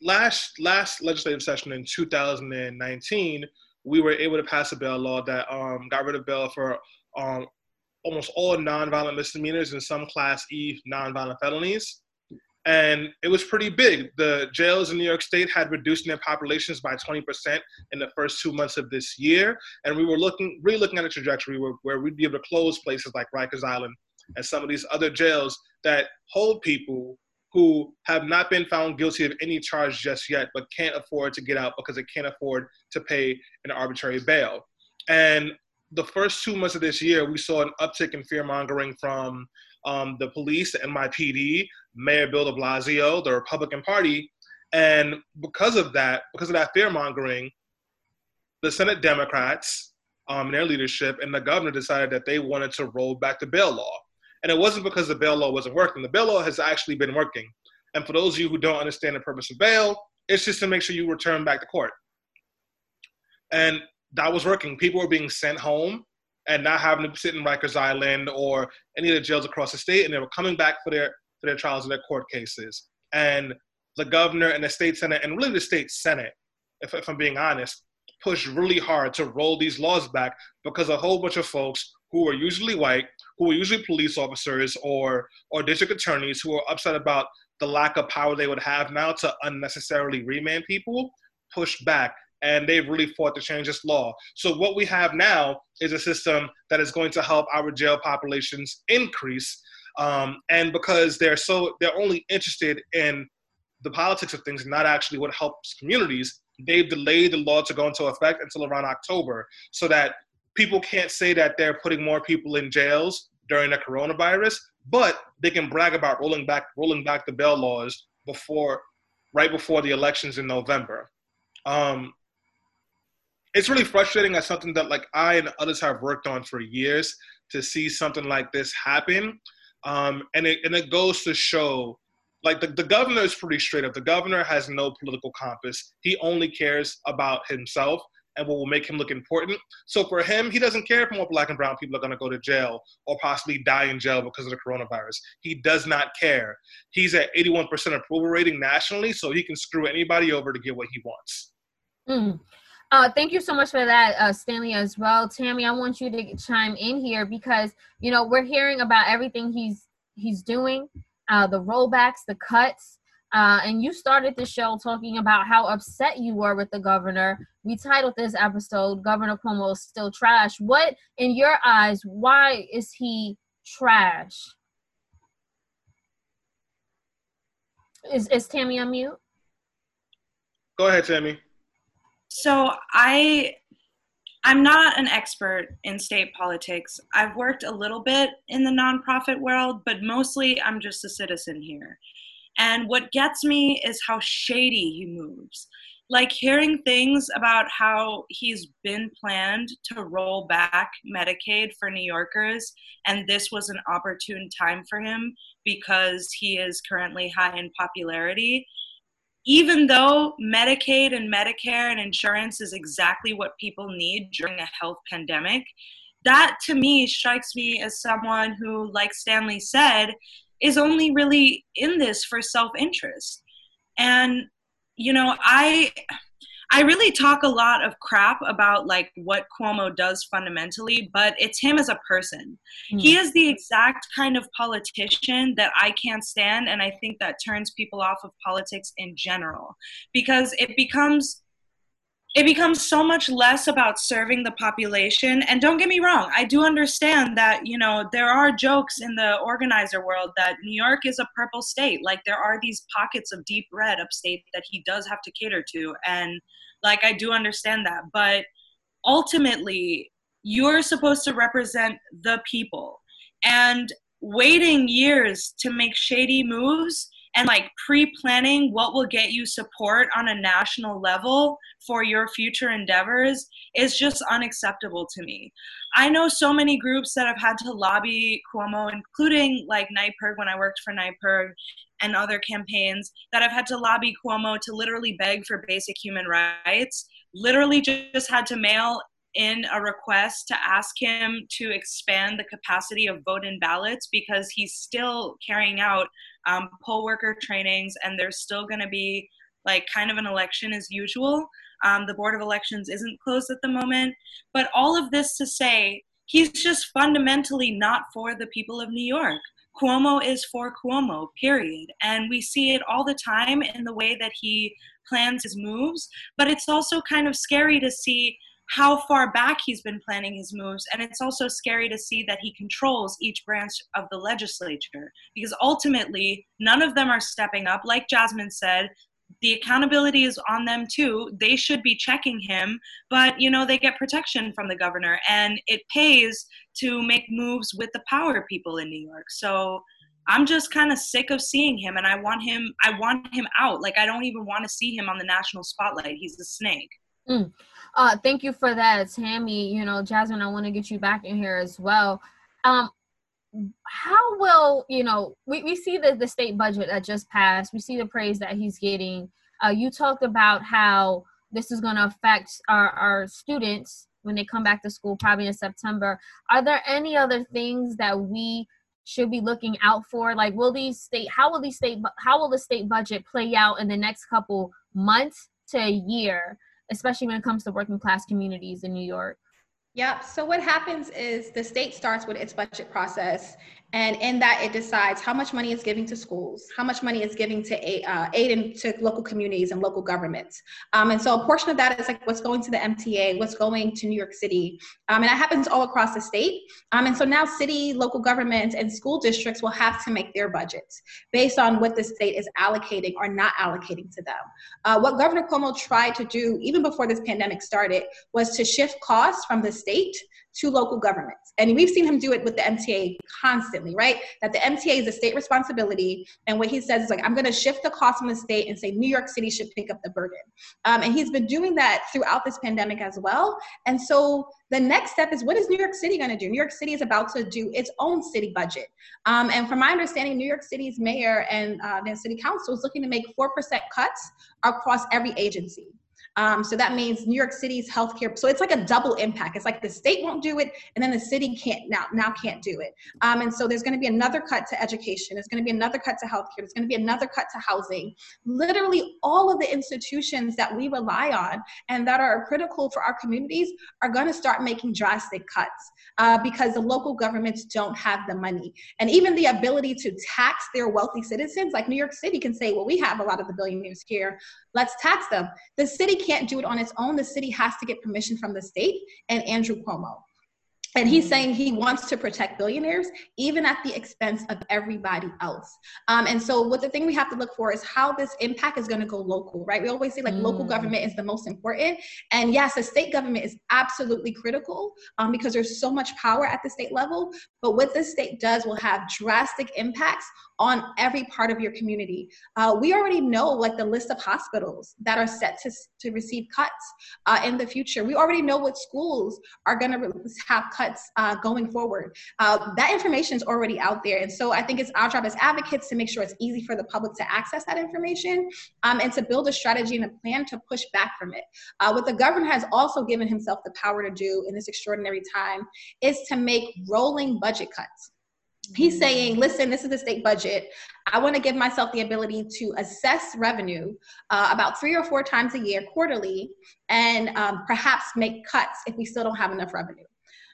last last legislative session in 2019, we were able to pass a bail law that um, got rid of bail for um, almost all nonviolent misdemeanors and some Class E nonviolent felonies. And it was pretty big. The jails in New York State had reduced their populations by 20% in the first two months of this year. And we were looking, really looking at a trajectory where, where we'd be able to close places like Rikers Island and some of these other jails that hold people who have not been found guilty of any charge just yet, but can't afford to get out because they can't afford to pay an arbitrary bail. And the first two months of this year, we saw an uptick in fear mongering from um, the police, the NYPD, Mayor Bill de Blasio, the Republican Party. And because of that, because of that fear mongering, the Senate Democrats um, and their leadership and the governor decided that they wanted to roll back the bail law. And it wasn't because the bail law wasn't working. The bail law has actually been working. And for those of you who don't understand the purpose of bail, it's just to make sure you return back to court. And that was working. People were being sent home and not having to sit in Rikers Island or any of the jails across the state, and they were coming back for their for their trials and their court cases. And the governor and the state senate, and really the state senate, if, if I'm being honest, pushed really hard to roll these laws back because a whole bunch of folks who were usually white, who were usually police officers or or district attorneys who were upset about the lack of power they would have now to unnecessarily remand people, pushed back and they've really fought to change this law. So what we have now is a system that is going to help our jail populations increase. Um, and because they're so they're only interested in the politics of things, not actually what helps communities, they've delayed the law to go into effect until around October, so that people can't say that they're putting more people in jails during the coronavirus, but they can brag about rolling back rolling back the bail laws before right before the elections in November. Um, it's really frustrating as something that like I and others have worked on for years to see something like this happen. Um, and it and it goes to show like the, the governor is pretty straight up. The governor has no political compass. He only cares about himself and what will make him look important. So for him, he doesn't care if more black and brown people are going to go to jail or possibly die in jail because of the coronavirus. He does not care. He's at 81% approval rating nationally, so he can screw anybody over to get what he wants. Mm. Uh, thank you so much for that, uh, Stanley, as well. Tammie, I want you to chime in here because you know we're hearing about everything he's he's doing, uh, the rollbacks, the cuts, uh, and you started the show talking about how upset you were with the governor. We titled this episode "Governor Cuomo is Still Trash." What, in your eyes, why is he trash? Is is Tammie on mute? Go ahead, Tammie. So I I'm not an expert in state politics. I've worked a little bit in the nonprofit world, but mostly I'm just a citizen here. And what gets me is how shady he moves. Like hearing things about how he's been planned to roll back Medicaid for New Yorkers, and this was an opportune time for him because he is currently high in popularity even though Medicaid and Medicare and insurance is exactly what people need during a health pandemic, that to me strikes me as someone who, like Stanley said, is only really in this for self interest. And, you know, I I really talk a lot of crap about like what Cuomo does fundamentally, but it's him as a person. Mm. He is the exact kind of politician that I can't stand, and I think that turns people off of politics in general because it becomes it becomes so much less about serving the population. And don't get me wrong i do understand that you know there are jokes in the organizer world that new york is a purple state. Like there are these pockets of deep red upstate that he does have to cater to. And like i do understand that. But ultimately you're supposed to represent the people. And waiting years to make shady moves and like pre-planning what will get you support on a national level for your future endeavors is just unacceptable to me. I know so many groups that have had to lobby Cuomo, including like NYPIRG when I worked for NYPIRG and other campaigns that have had to lobby Cuomo to literally beg for basic human rights, literally just had to mail in a request to ask him to expand the capacity of vote in ballots because he's still carrying out um, poll worker trainings and there's still going to be like kind of an election as usual. Um, the Board of Elections isn't closed at the moment. But all of this to say, he's just fundamentally not for the people of New York. Cuomo is for Cuomo, period. And we see it all the time in the way that he plans his moves. But it's also kind of scary to see how far back he's been planning his moves. And it's also scary to see that he controls each branch of the legislature because ultimately, none of them are stepping up. Like Jasmine said, the accountability is on them too. They should be checking him, but you know, they get protection from the governor and it pays to make moves with the power people in New York. So I'm just kind of sick of seeing him and I want him I want him out. Like I don't even want to see him on the national spotlight. He's a snake. Mm. Uh, thank you for that, Tammie. You know, Jasmine, I want to get you back in here as well. Um, how will you know? We, we see the the state budget that just passed. We see the praise that he's getting. Uh, you talked about how this is going to affect our, our students when they come back to school, probably in September. Are there any other things that we should be looking out for? Like, will these state? How will these state? How will the state budget play out in the next couple months to a year? Especially when it comes to working class communities in New York? Yep. So what happens is the state starts with its budget process and in that, it decides how much money it's giving to schools, how much money it's giving to aid, uh, aid into local communities and local governments. Um, and so a portion of that is like what's going to the MTA, what's going to New York City. Um, and that happens all across the state. Um, and so now city, local governments, and school districts will have to make their budgets based on what the state is allocating or not allocating to them. Uh, what Governor Cuomo tried to do, even before this pandemic started, was to shift costs from the state to local governments. And we've seen him do it with the MTA constantly, right? That the MTA is a state responsibility. And what he says is like, I'm going to shift the cost from the state and say New York City should pick up the burden. Um, and he's been doing that throughout this pandemic as well. And so the next step is what is New York City going to do? New York City is about to do its own city budget. Um, and from my understanding, New York City's mayor and uh, the city council is looking to make 4% cuts across every agency. Um, so that means New York City's healthcare. So it's like a double impact. It's like the state won't do it, and then the city can't now now can't do it. Um, and so there's going to be another cut to education. There's going to be another cut to healthcare. There's going to be another cut to housing. Literally, all of the institutions that we rely on and that are critical for our communities are going to start making drastic cuts uh, because the local governments don't have the money and even the ability to tax their wealthy citizens. Like New York City can say, well, we have a lot of the billionaires here. Let's tax them. The city can't do it on its own. The city has to get permission from the state and Andrew Cuomo. And he's saying he wants to protect billionaires, even at the expense of everybody else. Um, and so, what the thing we have to look for is how this impact is going to go local, right? We always say like mm. local government is the most important. And yes, the state government is absolutely critical um, because there's so much power at the state level. But what the state does will have drastic impacts on every part of your community. Uh, we already know like the list of hospitals that are set to, to receive cuts uh, in the future. We already know what schools are going to have cuts uh, going forward. Uh, that information is already out there. And so I think it's our job as advocates to make sure it's easy for the public to access that information um, and to build a strategy and a plan to push back from it. Uh, what the governor has also given himself the power to do in this extraordinary time is to make rolling budget cuts. He's saying, listen, this is the state budget. I want to give myself the ability to assess revenue uh, about three or four times a year, quarterly, and um, perhaps make cuts if we still don't have enough revenue.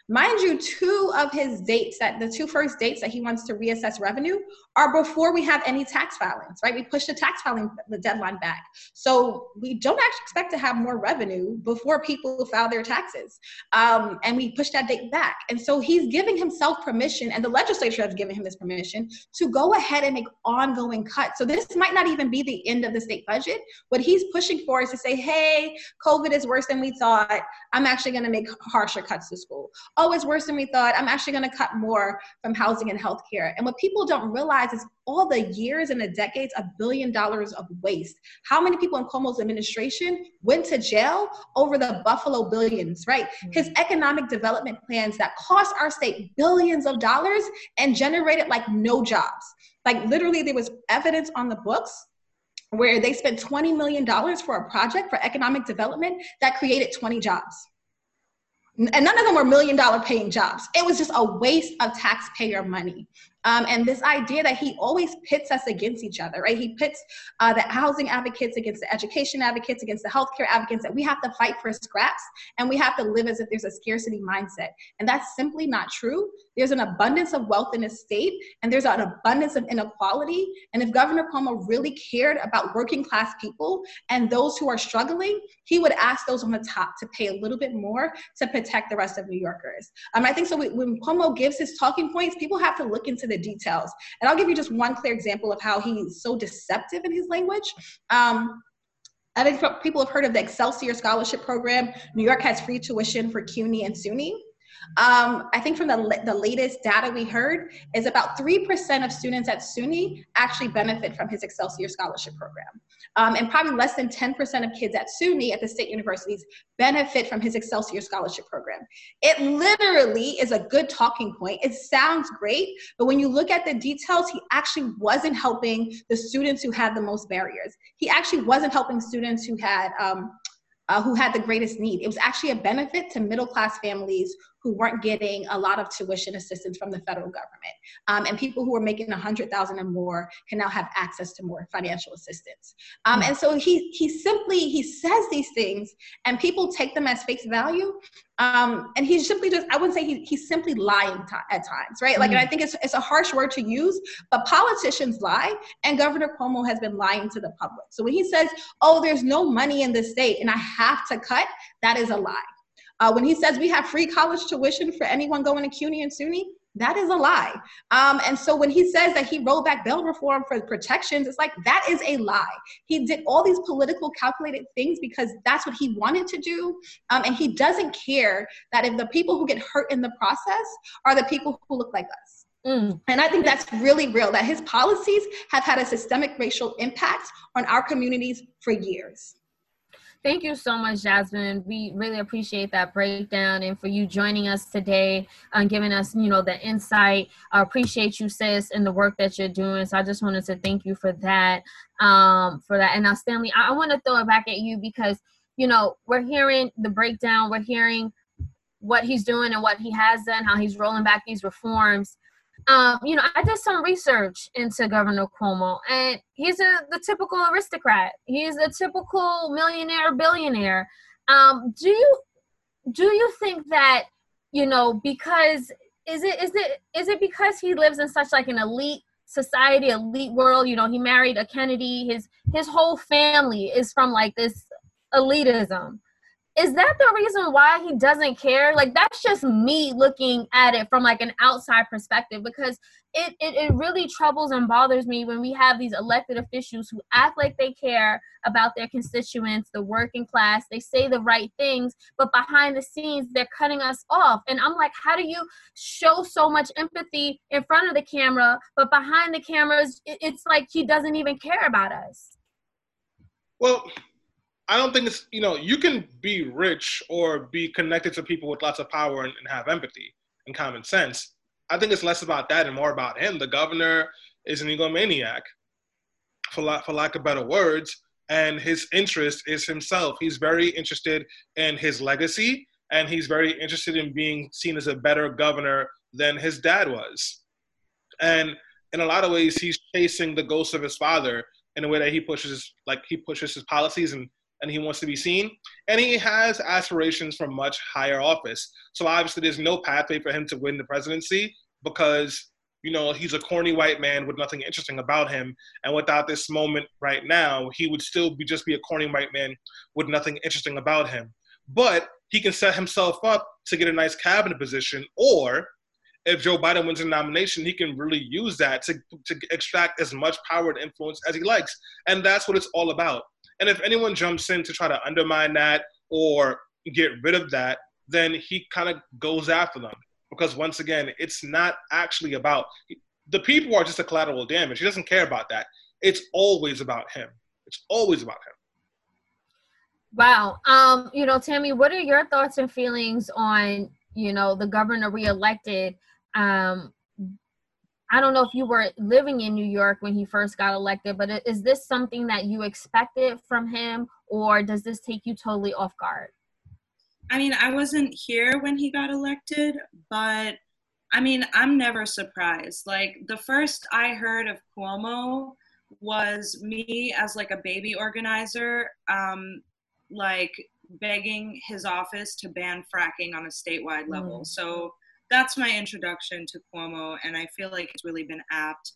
Mind you, two of his dates that the two first dates that he wants to reassess revenue are before we have any tax filings, right? We push the tax filing the deadline back. So we don't actually expect to have more revenue before people file their taxes. Um, and we push that date back. And so he's giving himself permission, and the legislature has given him this permission to go ahead and make ongoing cuts. So this might not even be the end of the state budget. What he's pushing for is to say, hey, COVID is worse than we thought. I'm actually going to make harsher cuts to school oh, it's worse than we thought. I'm actually going to cut more from housing and healthcare. And what people don't realize is all the years and the decades of billion dollars of waste. How many people in Cuomo's administration went to jail over the Buffalo billions, right? Mm-hmm. His economic development plans that cost our state billions of dollars and generated like no jobs. Like literally, there was evidence on the books where they spent $20 million for a project for economic development that created 20 jobs and none of them were million dollar paying jobs. It was just a waste of taxpayer money. Um, and this idea that he always pits us against each other, right? He pits uh, the housing advocates against the education advocates, against the healthcare advocates, that we have to fight for scraps and we have to live as if there's a scarcity mindset. And that's simply not true. There's an abundance of wealth in this state, and there's an abundance of inequality. And if Governor Cuomo really cared about working class people and those who are struggling, he would ask those on the top to pay a little bit more to protect the rest of New Yorkers. Um, I think so. When Cuomo gives his talking points, people have to look into the details. And I'll give you just one clear example of how he's so deceptive in his language. Um, I think people have heard of the Excelsior Scholarship Program. New York has free tuition for CUNY and SUNY. Um, I think from the, the latest data we heard is about 3% of students at SUNY actually benefit from his Excelsior Scholarship Program. Um, and probably less than 10% of kids at SUNY at the state universities benefit from his Excelsior Scholarship Program. It literally is a good talking point. It sounds great, but when you look at the details, he actually wasn't helping the students who had the most barriers. He actually wasn't helping students who had um, uh, who had the greatest need. It was actually a benefit to middle class families who weren't getting a lot of tuition assistance from the federal government. Um, and people who were making 100,000 and more can now have access to more financial assistance. Um, and so he, he simply, he says these things and people take them as face value. Um, and he's simply just, I wouldn't say he, he's simply lying t- at times, right? Like, mm. and I think it's, it's a harsh word to use, but politicians lie and Governor Cuomo has been lying to the public. So when he says, oh, there's no money in the state and I have to cut, that is a lie. Uh, when he says we have free college tuition for anyone going to CUNY and SUNY, that is a lie. Um, and so when he says that he rolled back bail reform for protections, it's like that is a lie. He did all these political calculated things because that's what he wanted to do. Um, and he doesn't care that if the people who get hurt in the process are the people who look like us. Mm. And I think that's really real, that his policies have had a systemic racial impact on our communities for years. Thank you so much, Jasmine. We really appreciate that breakdown and for you joining us today and giving us, you know, the insight. I appreciate you, sis, and the work that you're doing. So I just wanted to thank you for that. Um, for that. And now, Stanley, I, I want to throw it back at you because, you know, we're hearing the breakdown, we're hearing what he's doing and what he has done, how he's rolling back these reforms um, you know, I did some research into Governor Cuomo, and he's a, the typical aristocrat. He's a typical millionaire, billionaire. Um, do you do you think that you know because is it is it is it because he lives in such like an elite society, elite world? You know, he married a Kennedy. His his whole family is from like this elitism is that the reason why he doesn't care? Like that's just me looking at it from like an outside perspective because it, it, it really troubles and bothers me when we have these elected officials who act like they care about their constituents the working class. They say the right things but behind the scenes they're cutting us off. And i'm like how do you show so much empathy in front of the camera but behind the cameras it's like he doesn't even care about us? Well I don't think it's you know you can be rich or be connected to people with lots of power and, and have empathy and common sense. I think it's less about that and more about him. The governor is an egomaniac, for lack, for lack of better words, and his interest is himself. He's very interested in his legacy, and he's very interested in being seen as a better governor than his dad was. And in a lot of ways, he's chasing the ghost of his father in a way that he pushes, like he pushes his policies and and he wants to be seen. And he has aspirations for much higher office. So obviously, there's no pathway for him to win the presidency because, you know, he's a corny white man with nothing interesting about him. And without this moment right now, he would still be just be a corny white man with nothing interesting about him. But he can set himself up to get a nice cabinet position or if Joe Biden wins a nomination, he can really use that to, to extract as much power and influence as he likes. And that's what it's all about. And if anyone jumps in to try to undermine that or get rid of that, then he kind of goes after them. Because once again, it's not actually about the people are just a collateral damage. He doesn't care about that. It's always about him. It's always about him. Wow. Um, you know, Tammie, what are your thoughts and feelings on, you know, the governor reelected? Um, I don't know if you were living in New York when he first got elected, but is this something that you expected from him, or does this take you totally off guard? I mean, I wasn't here when he got elected, but I mean, I'm never surprised. Like the first I heard of Cuomo was me as like a baby organizer, um, like begging his office to ban fracking on a statewide level. Mm. So that's my introduction to Cuomo, and I feel like it's really been apt.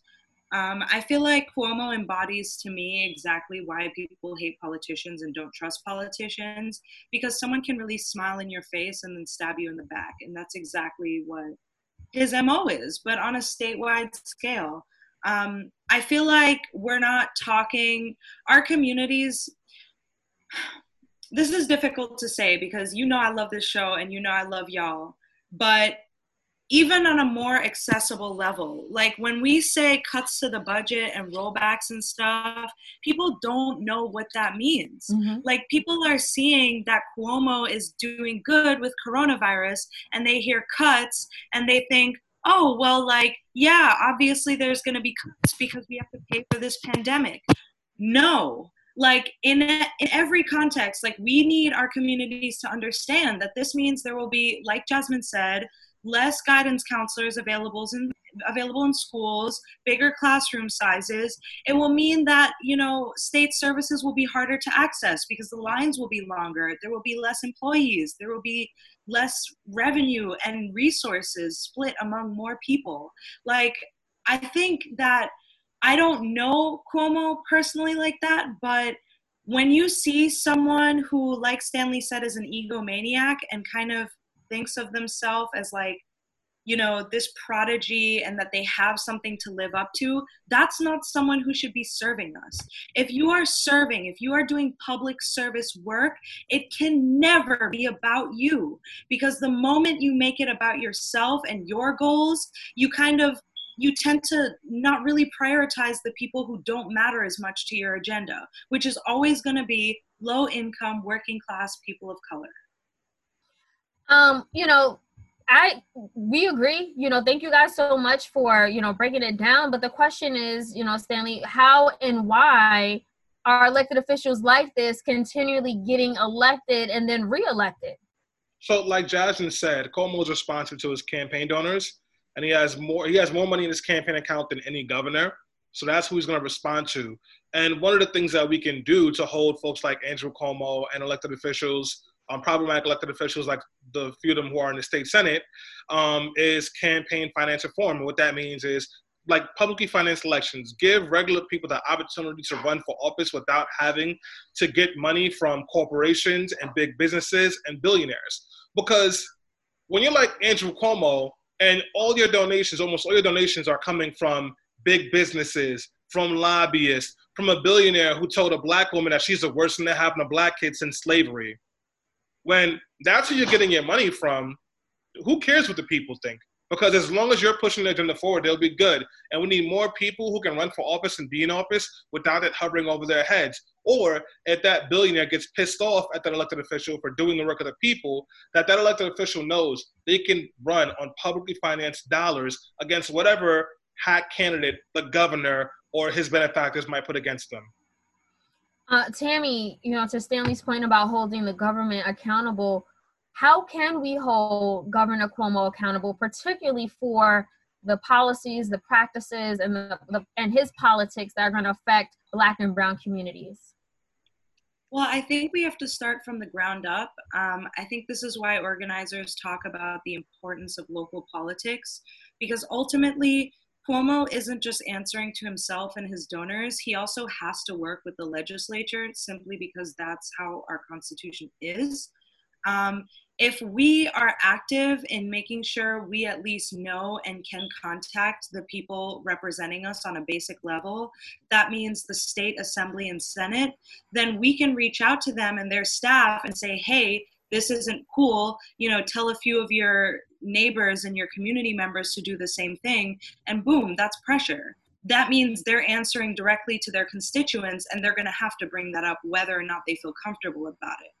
Um, I feel like Cuomo embodies to me exactly why people hate politicians and don't trust politicians because someone can really smile in your face and then stab you in the back. And that's exactly what his MO is, but on a statewide scale. Um, I feel like we're not talking, our communities, this is difficult to say because you know I love this show and you know I love y'all, but even on a more accessible level. Like when we say cuts to the budget and rollbacks and stuff, people don't know what that means. Mm-hmm. Like people are seeing that Cuomo is doing good with coronavirus and they hear cuts and they think, oh, well, like, yeah, obviously there's going to be cuts because we have to pay for this pandemic. No, like in, in every context like we need our communities to understand that this means there will be like jasmine said less guidance counselors available in available in schools, bigger classroom sizes. It will mean that you know state services will be harder to access because the lines will be longer. There will be less employees. There will be less revenue and resources split among more people. Like I think that I don't know Cuomo personally like that, but when you see someone who, like Stanley said, is an egomaniac and kind of thinks of themselves as like you know this prodigy and that they have something to live up to that's not someone who should be serving us. If you are serving if you are doing public service work it can never be about you. Because the moment you make it about yourself and your goals you kind of you tend to not really prioritize the people who don't matter as much to your agenda which is always going to be low income working class people of color um, you know, I we agree. You know, thank you guys so much for you know breaking it down. But the question is, you know, Stanley, how and why are elected officials like this continually getting elected and then reelected? So, like Jasmine said, Cuomo is responsive to his campaign donors, and he has more. He has more money in his campaign account than any governor. So that's who he's going to respond to. And one of the things that we can do to hold folks like Andrew Cuomo and elected officials um, problematic elected officials like the few of them who are in the state senate um, is campaign finance reform. And what that means is like publicly financed elections, give regular people the opportunity to run for office without having to get money from corporations and big businesses and billionaires. Because when you're like Andrew Cuomo and all your donations, almost all your donations are coming from big businesses, from lobbyists, from a billionaire who told a black woman that she's the worst thing to happen to black kids since slavery when that's who you're getting your money from, who cares what the people think? Because as long as you're pushing the agenda forward, they'll be good. And we need more people who can run for office and be in office without it hovering over their heads. Or if that billionaire gets pissed off at that elected official for doing the work of the people, that that elected official knows they can run on publicly financed dollars against whatever hack candidate the governor or his benefactors might put against them. Uh, Tammie, you know, to Stanley's point about holding the government accountable, how can we hold Governor Cuomo accountable, particularly for the policies, the practices, and the, the and his politics that are going to affect Black and Brown communities? Well, I think we have to start from the ground up. Um, I think this is why organizers talk about the importance of local politics, because ultimately, Cuomo isn't just answering to himself and his donors, he also has to work with the legislature simply because that's how our Constitution is. Um, if we are active in making sure we at least know and can contact the people representing us on a basic level, that means the state assembly and senate, then we can reach out to them and their staff and say, hey, this isn't cool you know tell a few of your neighbors and your community members to do the same thing and boom that's pressure. That means they're answering directly to their constituents and they're going to have to bring that up whether or not they feel comfortable about it.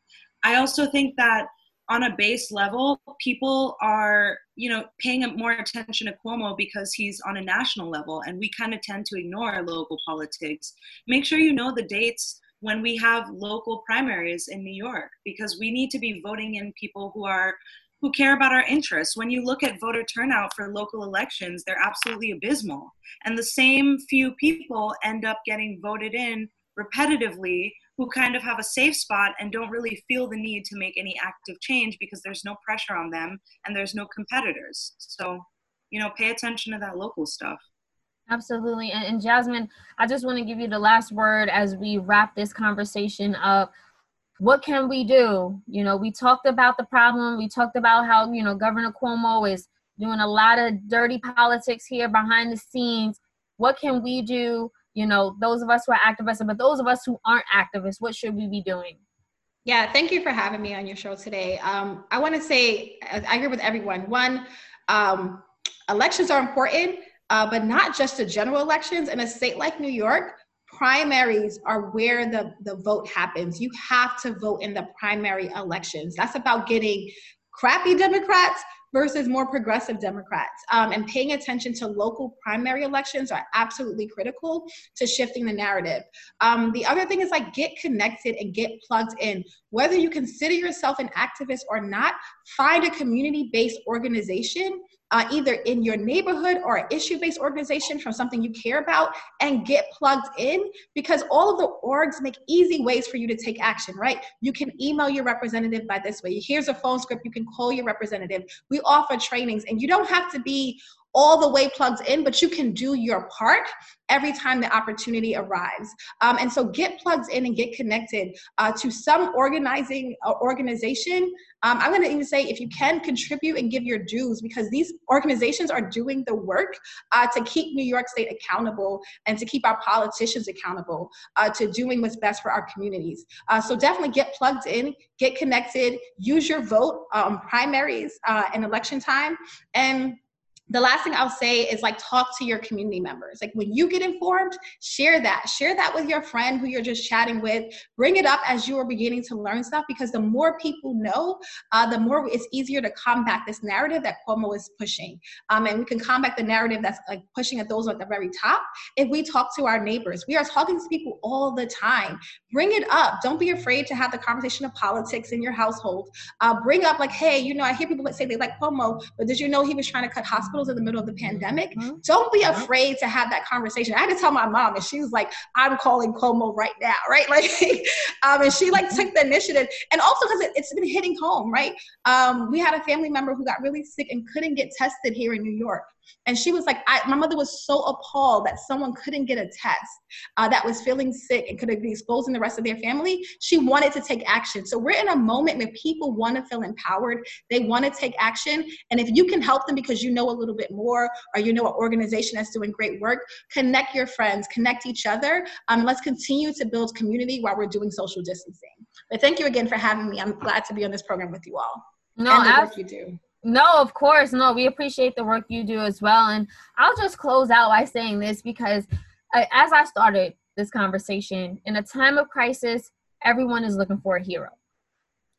I also think that on a base level people are you know paying more attention to cuomo because he's on a national level and we kind of tend to ignore local politics. Make sure you know the dates when we have local primaries in New York because we need to be voting in people who are who care about our interests. When you look at voter turnout for local elections, they're absolutely abysmal. And the same few people end up getting voted in repetitively who kind of have a safe spot and don't really feel the need to make any active change because there's no pressure on them and there's no competitors. So, you know, pay attention to that local stuff. Absolutely. And, and Jasmine, I just want to give you the last word as we wrap this conversation up what can we do? You know, we talked about the problem. We talked about how, you know, Governor Cuomo is doing a lot of dirty politics here behind the scenes. What can we do? You know, those of us who are activists, but those of us who aren't activists, what should we be doing? Yeah, thank you for having me on your show today. Um, I want to say, I agree with everyone. One, um, elections are important, uh, but not just the general elections. In a state like New York, primaries are where the, the vote happens. You have to vote in the primary elections. That's about getting crappy Democrats versus more progressive Democrats. Um, and paying attention to local primary elections are absolutely critical to shifting the narrative. Um, the other thing is like get connected and get plugged in. Whether you consider yourself an activist or not, find a community based organization uh, either in your neighborhood or an issue based organization from something you care about and get plugged in because all of the orgs make easy ways for you to take action, right? You can email your representative by this way. Here's a phone script, you can call your representative. We offer trainings, and you don't have to be all the way plugged in, but you can do your part every time the opportunity arrives. Um, and so get plugged in and get connected uh, to some organizing uh, organization. Um, I'm going to even say if you can contribute and give your dues because these organizations are doing the work uh, to keep New York State accountable and to keep our politicians accountable uh, to doing what's best for our communities. Uh, so definitely get plugged in, get connected, use your vote um, primaries uh, and election time, and the last thing I'll say is like talk to your community members. Like when you get informed, share that. Share that with your friend who you're just chatting with. Bring it up as you are beginning to learn stuff because the more people know, uh, the more it's easier to combat this narrative that Cuomo is pushing. Um, and we can combat the narrative that's like pushing at those at the very top if we talk to our neighbors. We are talking to people all the time. Bring it up. Don't be afraid to have the conversation of politics in your household. Uh, bring up like, hey, you know, I hear people say they like Cuomo, but did you know he was trying to cut hospitals hospitals in the middle of the pandemic. Mm-hmm. Don't be afraid to have that conversation. I had to tell my mom, and she was like, "I'm calling Cuomo right now," right? Like, um, and she like took the initiative, and also because it, has been hitting home, right? Um, we had a family member who got really sick and couldn't get tested here in New York. And she was like, my mother was so appalled that someone couldn't get a test uh, that was feeling sick and could be exposing the rest of their family. She wanted to take action. So we're in a moment where people want to feel empowered. They want to take action. And if you can help them because you know a little bit more or you know an organization that's doing great work, connect your friends, connect each other. Um, let's continue to build community while we're doing social distancing. But thank you again for having me. I'm glad to be on this program with you all. No, and the work you do. No, of course. No, we appreciate the work you do as well. And I'll just close out by saying this because uh, as I started this conversation, in a time of crisis, everyone is looking for a hero.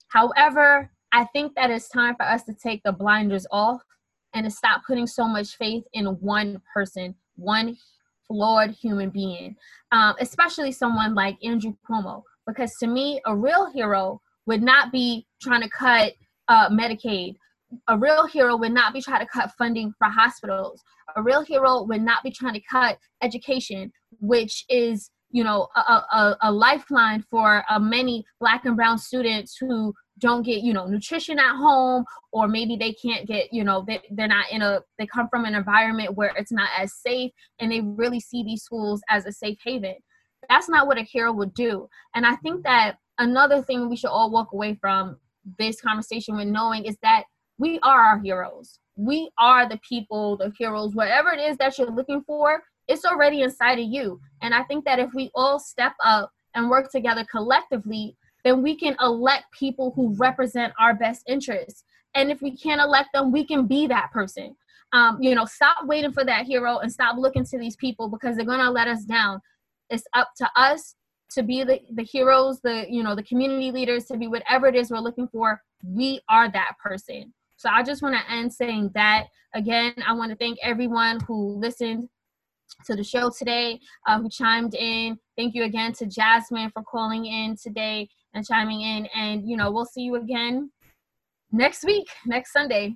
However, I think that it's time for us to take the blinders off and to stop putting so much faith in one person, one flawed human being, um, especially someone like Andrew Cuomo. Because to me, a real hero would not be trying to cut uh, Medicaid a real hero would not be trying to cut funding for hospitals. A real hero would not be trying to cut education, which is you know a, a, a lifeline for uh, many black and brown students who don't get you know nutrition at home or maybe they can't get you know they, they're not in a they come from an environment where it's not as safe and they really see these schools as a safe haven that's not what a hero would do and i think that another thing we should all walk away from this conversation with knowing is that we are our heroes. We are the people, the heroes, whatever it is that you're looking for, it's already inside of you. And I think that if we all step up and work together collectively, then we can elect people who represent our best interests. And if we can't elect them, we can be that person. Um, you know, stop waiting for that hero and stop looking to these people because they're gonna let us down. It's up to us to be the, the heroes, the you know, the community leaders, to be whatever it is we're looking for. We are that person. So I just want to end saying that again. I want to thank everyone who listened to the show today, uh, who chimed in. Thank you again to Jasmine for calling in today and chiming in. And you know, we'll see you again next week, next Sunday,